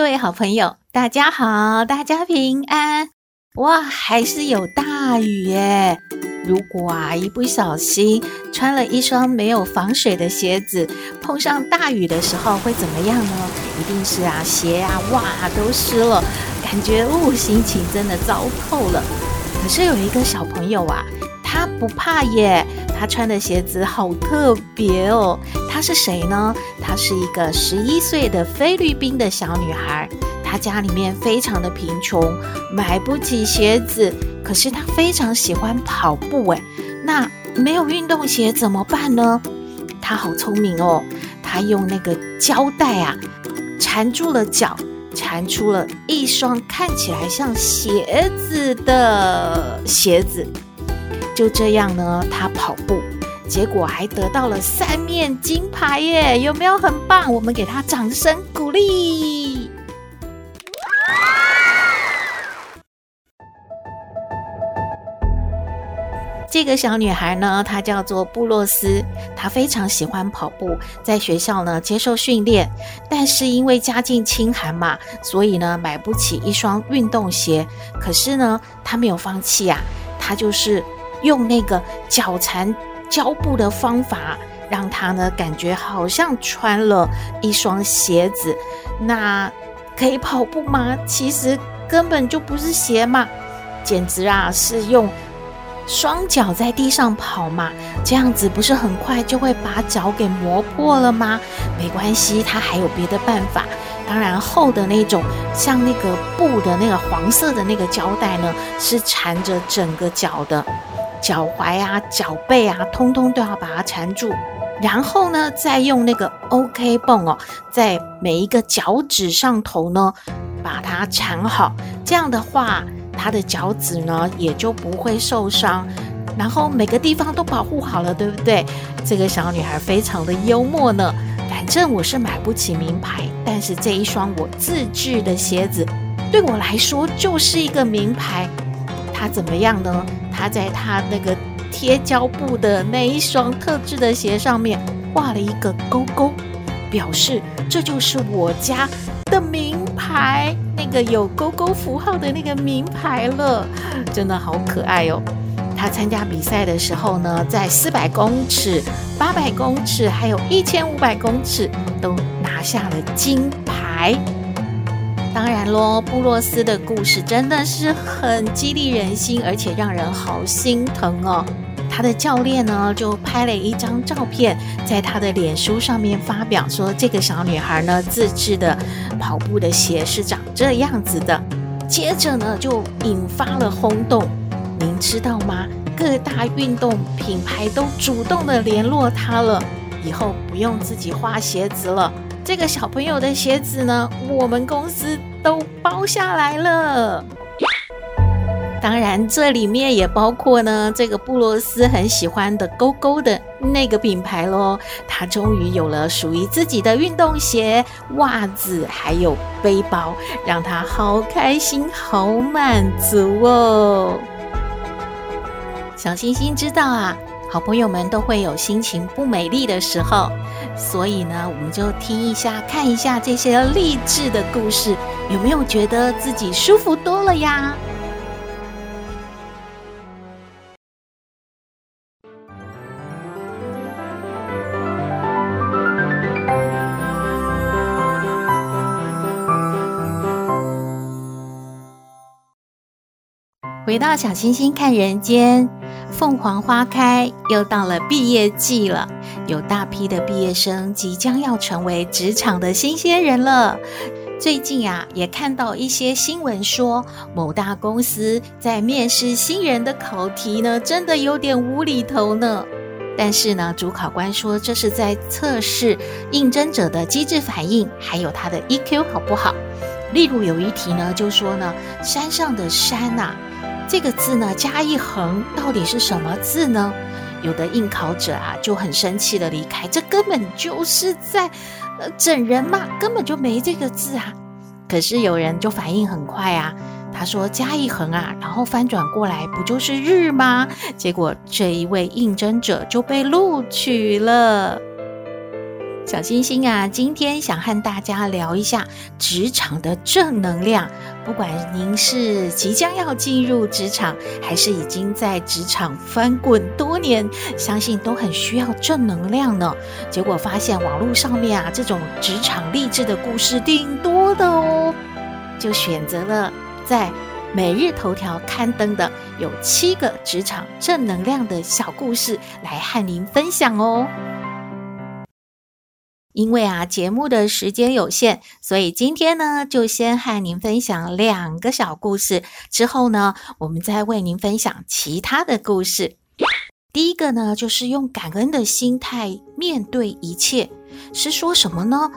各位好朋友，大家好，大家平安。哇，还是有大雨耶！如果啊，一不小心穿了一双没有防水的鞋子，碰上大雨的时候会怎么样呢？一定是啊，鞋啊、袜啊都湿了，感觉哦，心情真的糟透了。可是有一个小朋友啊，他不怕耶，他穿的鞋子好特别哦。他是谁呢？他是一个十一岁的菲律宾的小女孩。她家里面非常的贫穷，买不起鞋子。可是她非常喜欢跑步，哎，那没有运动鞋怎么办呢？她好聪明哦，她用那个胶带啊缠住了脚，缠出了一双看起来像鞋子的鞋子。就这样呢，她跑步，结果还得到了三面金牌耶，有没有很棒？我们给她掌声鼓励。这个小女孩呢，她叫做布洛斯，她非常喜欢跑步，在学校呢接受训练，但是因为家境清寒嘛，所以呢买不起一双运动鞋。可是呢，她没有放弃啊，她就是用那个脚缠胶布的方法，让他呢感觉好像穿了一双鞋子。那可以跑步吗？其实根本就不是鞋嘛，简直啊是用。双脚在地上跑嘛，这样子不是很快就会把脚给磨破了吗？没关系，他还有别的办法。当然，厚的那种像那个布的那个黄色的那个胶带呢，是缠着整个脚的脚踝啊、脚背啊，通通都要把它缠住。然后呢，再用那个 OK 泵哦，在每一个脚趾上头呢，把它缠好。这样的话。他的脚趾呢，也就不会受伤，然后每个地方都保护好了，对不对？这个小女孩非常的幽默呢。反正我是买不起名牌，但是这一双我自制的鞋子，对我来说就是一个名牌。它怎么样呢？他在他那个贴胶布的那一双特制的鞋上面画了一个勾勾，表示这就是我家的名牌。那个有勾勾符号的那个名牌了，真的好可爱哦！他参加比赛的时候呢，在四百公尺、八百公尺，还有一千五百公尺都拿下了金牌。当然喽，布洛斯的故事真的是很激励人心，而且让人好心疼哦。他的教练呢，就拍了一张照片，在他的脸书上面发表说，这个小女孩呢，自制的跑步的鞋是长这样子的。接着呢，就引发了轰动。您知道吗？各大运动品牌都主动的联络他了，以后不用自己画鞋子了。这个小朋友的鞋子呢，我们公司都包下来了。当然，这里面也包括呢，这个布洛斯很喜欢的勾勾的那个品牌喽。他终于有了属于自己的运动鞋、袜子，还有背包，让他好开心、好满足哦。小星星知道啊，好朋友们都会有心情不美丽的时候，所以呢，我们就听一下、看一下这些励志的故事，有没有觉得自己舒服多了呀？回到小星星看人间，凤凰花开，又到了毕业季了。有大批的毕业生即将要成为职场的新鲜人了。最近啊，也看到一些新闻说，某大公司在面试新人的考题呢，真的有点无厘头呢。但是呢，主考官说这是在测试应征者的机智反应，还有他的 EQ 好不好。例如有一题呢，就说呢，山上的山呐、啊，这个字呢加一横，到底是什么字呢？有的应考者啊就很生气的离开，这根本就是在呃整人嘛，根本就没这个字啊。可是有人就反应很快啊，他说加一横啊，然后翻转过来不就是日吗？结果这一位应征者就被录取了。小星星啊，今天想和大家聊一下职场的正能量。不管您是即将要进入职场，还是已经在职场翻滚多年，相信都很需要正能量呢。结果发现网络上面啊，这种职场励志的故事挺多的哦，就选择了在每日头条刊登的有七个职场正能量的小故事来和您分享哦。因为啊，节目的时间有限，所以今天呢，就先和您分享两个小故事。之后呢，我们再为您分享其他的故事。第一个呢，就是用感恩的心态面对一切，是说什么呢？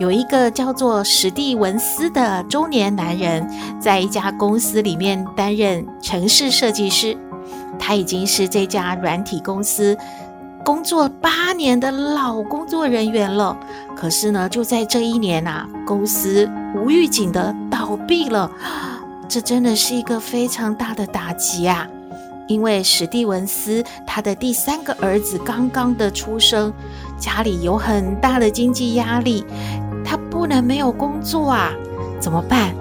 有一个叫做史蒂文斯的中年男人，在一家公司里面担任城市设计师，他已经是这家软体公司。工作八年的老工作人员了，可是呢，就在这一年啊，公司无预警的倒闭了，这真的是一个非常大的打击啊！因为史蒂文斯他的第三个儿子刚刚的出生，家里有很大的经济压力，他不能没有工作啊，怎么办？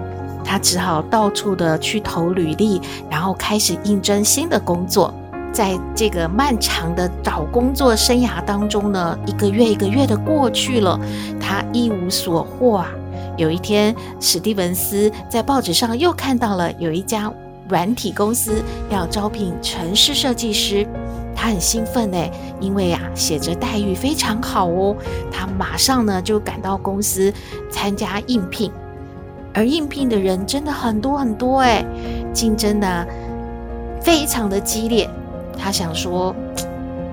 他只好到处的去投履历，然后开始应征新的工作。在这个漫长的找工作生涯当中呢，一个月一个月的过去了，他一无所获啊。有一天，史蒂文斯在报纸上又看到了有一家软体公司要招聘城市设计师，他很兴奋哎，因为啊写着待遇非常好哦，他马上呢就赶到公司参加应聘，而应聘的人真的很多很多哎，竞争呢非常的激烈。他想说，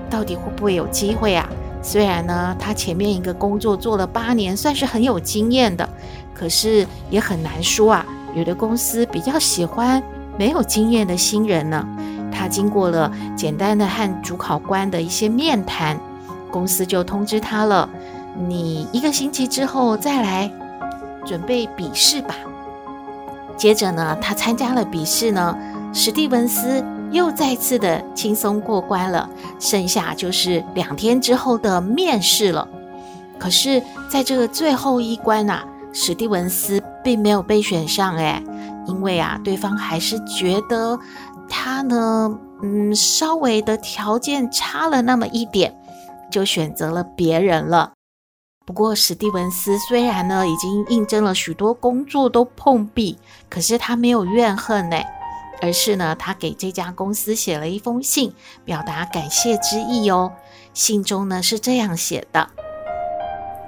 到底会不会有机会啊？虽然呢，他前面一个工作做了八年，算是很有经验的，可是也很难说啊。有的公司比较喜欢没有经验的新人呢。他经过了简单的和主考官的一些面谈，公司就通知他了：你一个星期之后再来准备笔试吧。接着呢，他参加了笔试呢，史蒂文斯。又再次的轻松过关了，剩下就是两天之后的面试了。可是，在这个最后一关啊，史蒂文斯并没有被选上诶，因为啊，对方还是觉得他呢，嗯，稍微的条件差了那么一点，就选择了别人了。不过，史蒂文斯虽然呢已经应征了许多工作都碰壁，可是他没有怨恨呢。而是呢，他给这家公司写了一封信，表达感谢之意哦。信中呢是这样写的：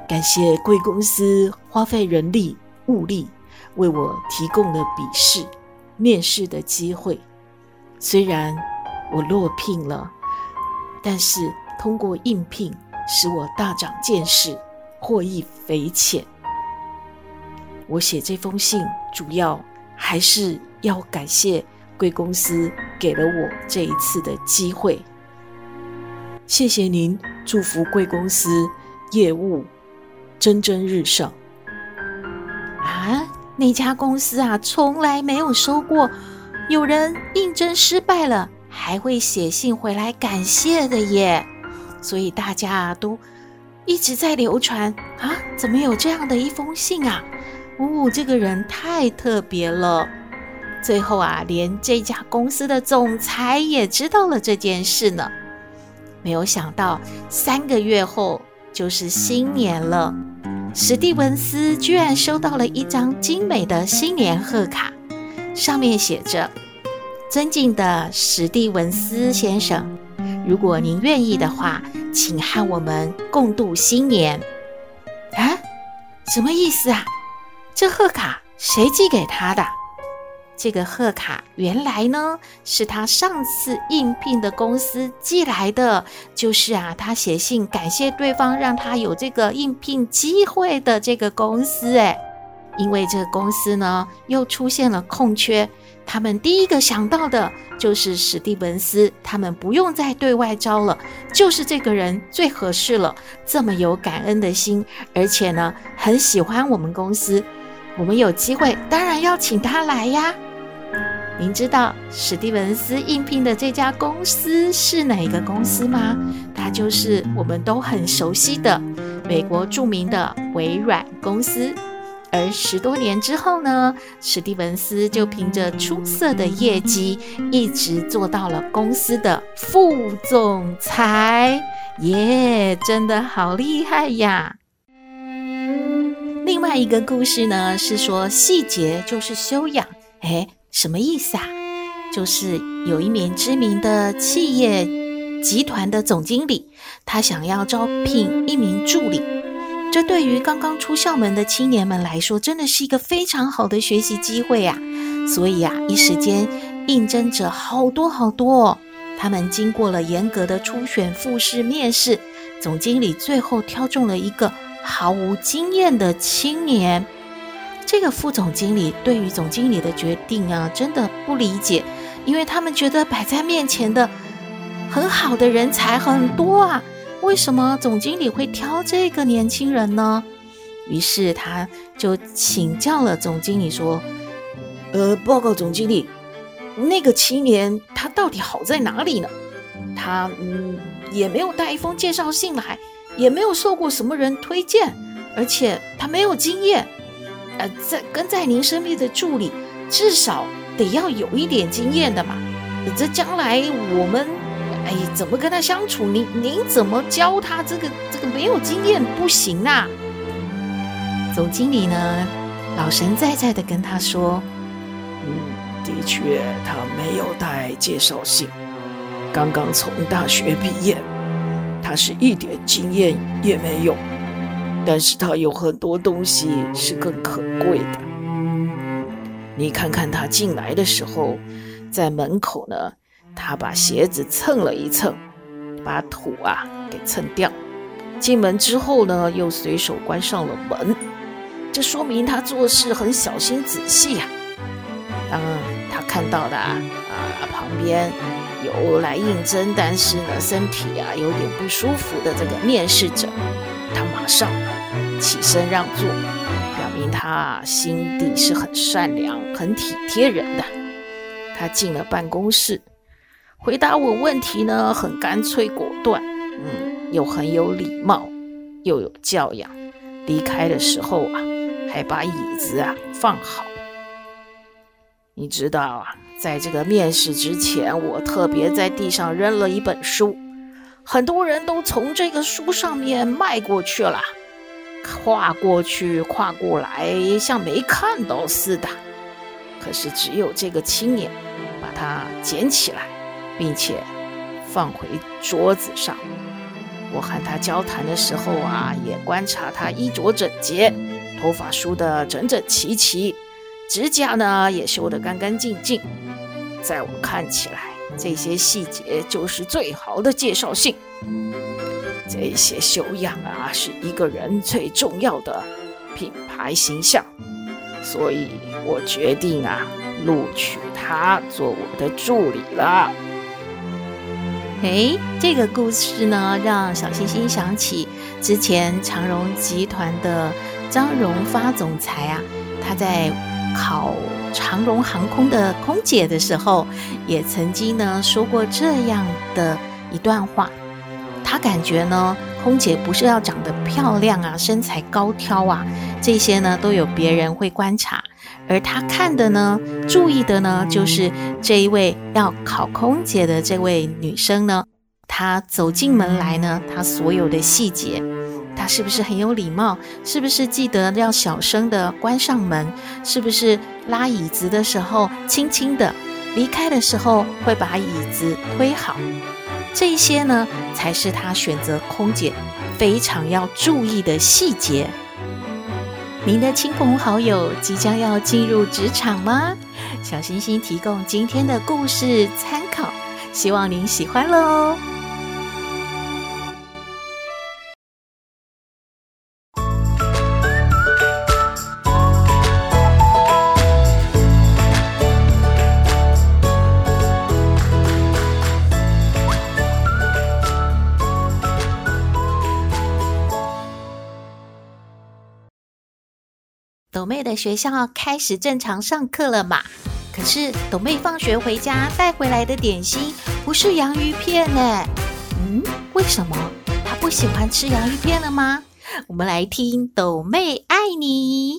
感谢贵公司花费人力物力为我提供了笔试、面试的机会。虽然我落聘了，但是通过应聘使我大长见识，获益匪浅。我写这封信主要还是要感谢。贵公司给了我这一次的机会，谢谢您，祝福贵公司业务蒸蒸日上。啊，那家公司啊，从来没有收过有人应征失败了还会写信回来感谢的耶，所以大家啊都一直在流传啊，怎么有这样的一封信啊？哦，这个人太特别了。最后啊，连这家公司的总裁也知道了这件事呢。没有想到，三个月后就是新年了，史蒂文斯居然收到了一张精美的新年贺卡，上面写着：“尊敬的史蒂文斯先生，如果您愿意的话，请和我们共度新年。”啊，什么意思啊？这贺卡谁寄给他的？这个贺卡原来呢是他上次应聘的公司寄来的，就是啊，他写信感谢对方让他有这个应聘机会的这个公司。诶，因为这个公司呢又出现了空缺，他们第一个想到的就是史蒂文斯，他们不用再对外招了，就是这个人最合适了，这么有感恩的心，而且呢很喜欢我们公司，我们有机会当然要请他来呀。您知道史蒂文斯应聘的这家公司是哪个公司吗？它就是我们都很熟悉的美国著名的微软公司。而十多年之后呢，史蒂文斯就凭着出色的业绩，一直做到了公司的副总裁。耶，真的好厉害呀！另外一个故事呢，是说细节就是修养。诶什么意思啊？就是有一名知名的企业集团的总经理，他想要招聘一名助理。这对于刚刚出校门的青年们来说，真的是一个非常好的学习机会啊！所以啊，一时间应征者好多好多。他们经过了严格的初选、复试、面试，总经理最后挑中了一个毫无经验的青年。这个副总经理对于总经理的决定啊，真的不理解，因为他们觉得摆在面前的很好的人才很多啊，为什么总经理会挑这个年轻人呢？于是他就请教了总经理说：“呃，报告总经理，那个青年他到底好在哪里呢？他嗯也没有带一封介绍信来，也没有受过什么人推荐，而且他没有经验。”呃，在跟在您身边的助理，至少得要有一点经验的嘛。这将来我们，哎，怎么跟他相处？您您怎么教他？这个这个没有经验不行啊。总经理呢，老神在在的跟他说：“嗯，的确，他没有带介绍信，刚刚从大学毕业，他是一点经验也没有。”但是他有很多东西是更可贵的。你看看他进来的时候，在门口呢，他把鞋子蹭了一蹭，把土啊给蹭掉。进门之后呢，又随手关上了门，这说明他做事很小心仔细呀。当他看到的啊，啊旁边有来应征，但是呢身体啊有点不舒服的这个面试者，他马上。起身让座，表明他心地是很善良、很体贴人的。他进了办公室，回答我问题呢，很干脆果断，嗯，又很有礼貌，又有教养。离开的时候啊，还把椅子啊放好。你知道啊，在这个面试之前，我特别在地上扔了一本书，很多人都从这个书上面迈过去了。跨过去，跨过来，像没看到似的。可是只有这个青年把它捡起来，并且放回桌子上。我和他交谈的时候啊，也观察他衣着整洁，头发梳得整整齐齐，指甲呢也修得干干净净。在我看起来，这些细节就是最好的介绍信。这些修养啊，是一个人最重要的品牌形象，所以我决定啊，录取他做我的助理了。诶，这个故事呢，让小星星想起之前长荣集团的张荣发总裁啊，他在考长荣航空的空姐的时候，也曾经呢说过这样的一段话。他感觉呢，空姐不是要长得漂亮啊，身材高挑啊，这些呢都有别人会观察，而他看的呢，注意的呢，就是这一位要考空姐的这位女生呢，她走进门来呢，她所有的细节，她是不是很有礼貌？是不是记得要小声的关上门？是不是拉椅子的时候轻轻的？离开的时候会把椅子推好？这些呢，才是他选择空姐非常要注意的细节。您的亲朋好友即将要进入职场吗？小星星提供今天的故事参考，希望您喜欢喽。斗妹的学校开始正常上课了嘛？可是斗妹放学回家带回来的点心不是洋芋片呢？嗯，为什么？她不喜欢吃洋芋片了吗？我们来听《斗妹爱你》。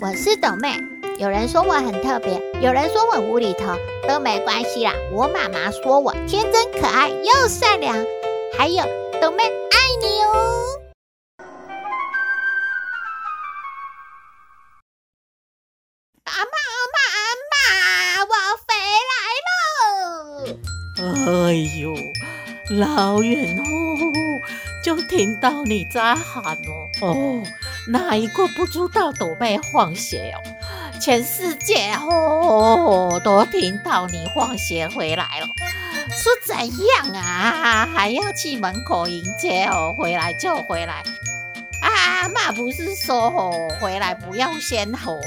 我是斗妹，有人说我很特别，有人说我无厘头，都没关系啦。我妈妈说我天真可爱又善良，还有斗妹爱你哦。阿妈阿妈阿妈，我回来了。哎呦，老远哦，就听到你在喊哦哦。哪一个不知道斗妹放学哦？全世界哦都听到你放学回来了，是怎样啊？还要去门口迎接哦？回来就回来啊？妈不是说哦，回来不要先吼，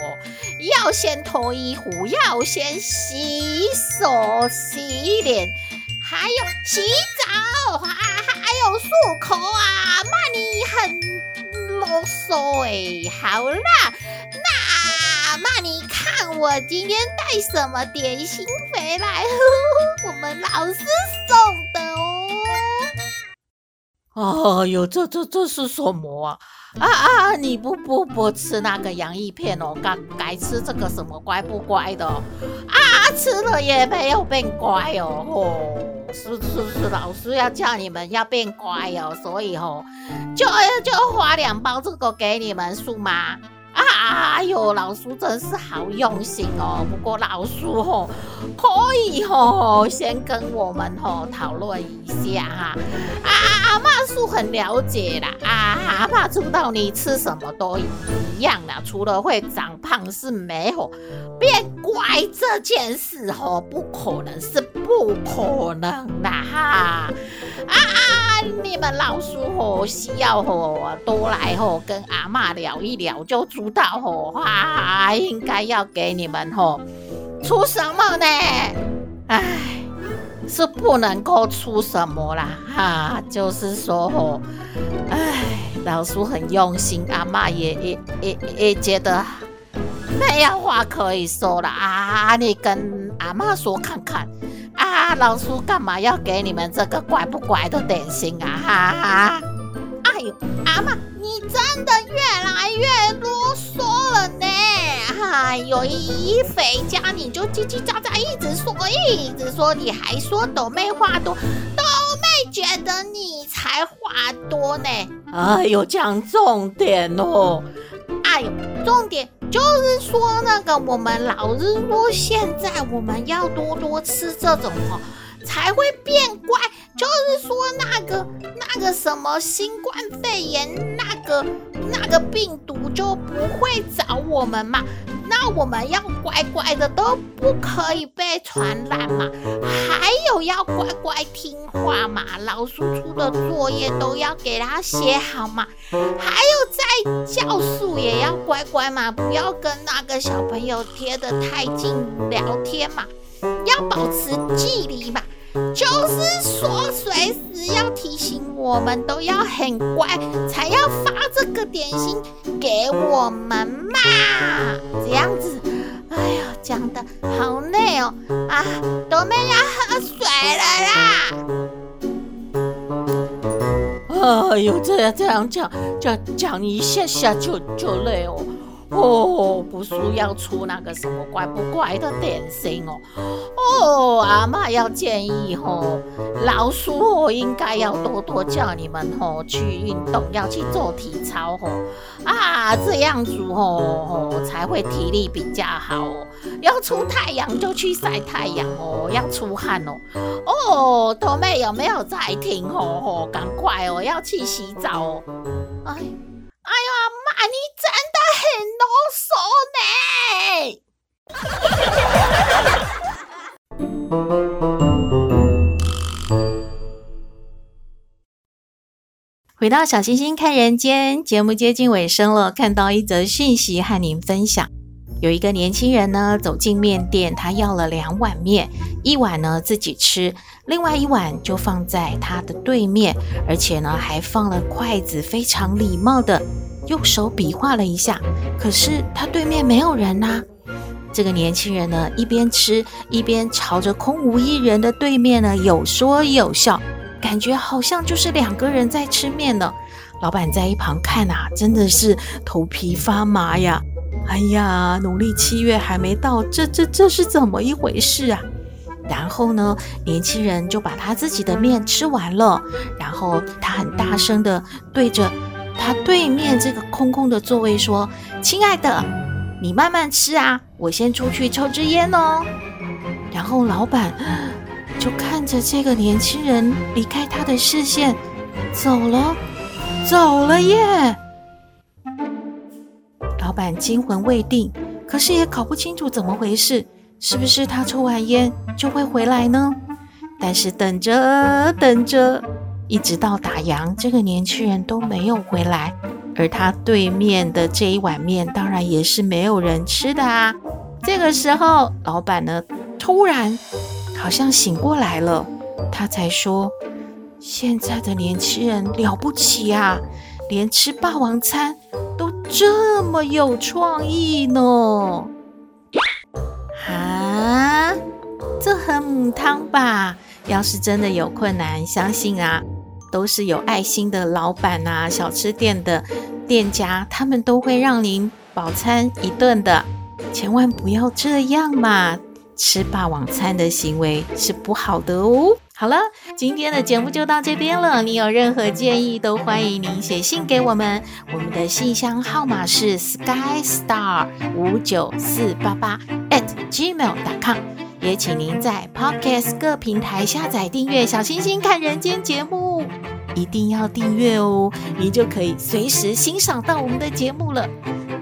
要先脱衣服，要先洗手、洗脸，还有洗澡，还还有漱口啊？妈你很。啰嗦哎，好啦，我今天带什么点心回来？我们老师送的哦。哎呦，这这这是什么啊？啊啊！你不不不吃那个洋芋片哦，该该吃这个什么乖不乖的？啊，吃了也没有变乖哦。哦是是是，老师要叫你们要变乖哦，所以吼，就就花两包这个给你们，是吗？啊，哎呦，老叔真是好用心哦。不过老叔吼，可以吼先跟我们吼讨论一下哈。啊，阿妈是很了解啦，啊，阿妈知道你吃什么都一样啦，除了会长胖是没有变乖这件事吼，不可能是不可能的哈。啊，你们老叔吼需要吼多来吼跟阿妈聊一聊就。知道吼，啊，应该要给你们吼出什么呢？哎，是不能够出什么啦，哈、就是说吼，哎，老叔很用心，阿妈也也也也觉得没有话可以说了啊，你跟阿妈说看看啊，老叔干嘛要给你们这个怪不怪的点心啊？哈哈，哎呦，阿妈。你真的越来越啰嗦了呢！哎呦，一回家你就叽叽喳喳一直说，一直说，你还说斗妹话多，斗妹觉得你才话多呢。哎呦，讲重点哦！哎呦，重点就是说那个我们老是说，现在我们要多多吃这种哦。才会变乖，就是说那个那个什么新冠肺炎那个那个病毒就不会找我们嘛。那我们要乖乖的，都不可以被传染嘛。要乖乖听话嘛，老师出的作业都要给他写好嘛。还有在教室也要乖乖嘛，不要跟那个小朋友贴得太近聊天嘛。要保持距离嘛，就是说随时要提醒我们都要很乖，才要发这个点心给我们嘛。这样子，哎呀，讲的好累哦啊，都没人喝水了啦。哎呦，这样这样讲讲讲一下下就就累哦。哦，不需要出那个什么怪不怪的点心哦。哦，阿嬷要建议哦，老师哦应该要多多叫你们哦去运动，要去做体操哦。啊，这样子哦哦才会体力比较好哦。要出太阳就去晒太阳哦，要出汗哦。哦，豆妹有没有在听哦？哦，赶快哦，要去洗澡哦。哎，哎呀，阿嬷你真。很啰嗦呢。回到小星星看人间节目接近尾声了，看到一则讯息和您分享。有一个年轻人呢，走进面店，他要了两碗面，一碗呢自己吃，另外一碗就放在他的对面，而且呢还放了筷子，非常礼貌的。用手比划了一下，可是他对面没有人呐。这个年轻人呢，一边吃一边朝着空无一人的对面呢，有说有笑，感觉好像就是两个人在吃面呢。老板在一旁看啊，真的是头皮发麻呀！哎呀，农历七月还没到，这这这是怎么一回事啊？然后呢，年轻人就把他自己的面吃完了，然后他很大声的对着。他对面这个空空的座位说：“亲爱的，你慢慢吃啊，我先出去抽支烟哦。”然后老板就看着这个年轻人离开他的视线，走了，走了耶。老板惊魂未定，可是也搞不清楚怎么回事，是不是他抽完烟就会回来呢？但是等着等着。一直到打烊，这个年轻人都没有回来，而他对面的这一碗面当然也是没有人吃的啊。这个时候，老板呢突然好像醒过来了，他才说：“现在的年轻人了不起啊，连吃霸王餐都这么有创意呢！”啊，这很母汤吧？要是真的有困难，相信啊。都是有爱心的老板啊，小吃店的店家，他们都会让您饱餐一顿的，千万不要这样嘛！吃霸王餐的行为是不好的哦。好了，今天的节目就到这边了。你有任何建议，都欢迎您写信给我们，我们的信箱号码是 skystar 五九四八八 at gmail.com。也请您在 Podcast 各平台下载订阅《小星星看人间》节目，一定要订阅哦，您就可以随时欣赏到我们的节目了。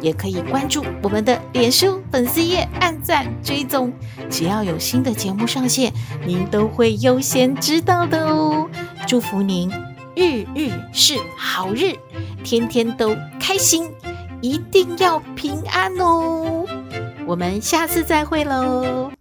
也可以关注我们的脸书粉丝页，按赞追踪，只要有新的节目上线，您都会优先知道的哦。祝福您日日是好日，天天都开心，一定要平安哦。我们下次再会喽。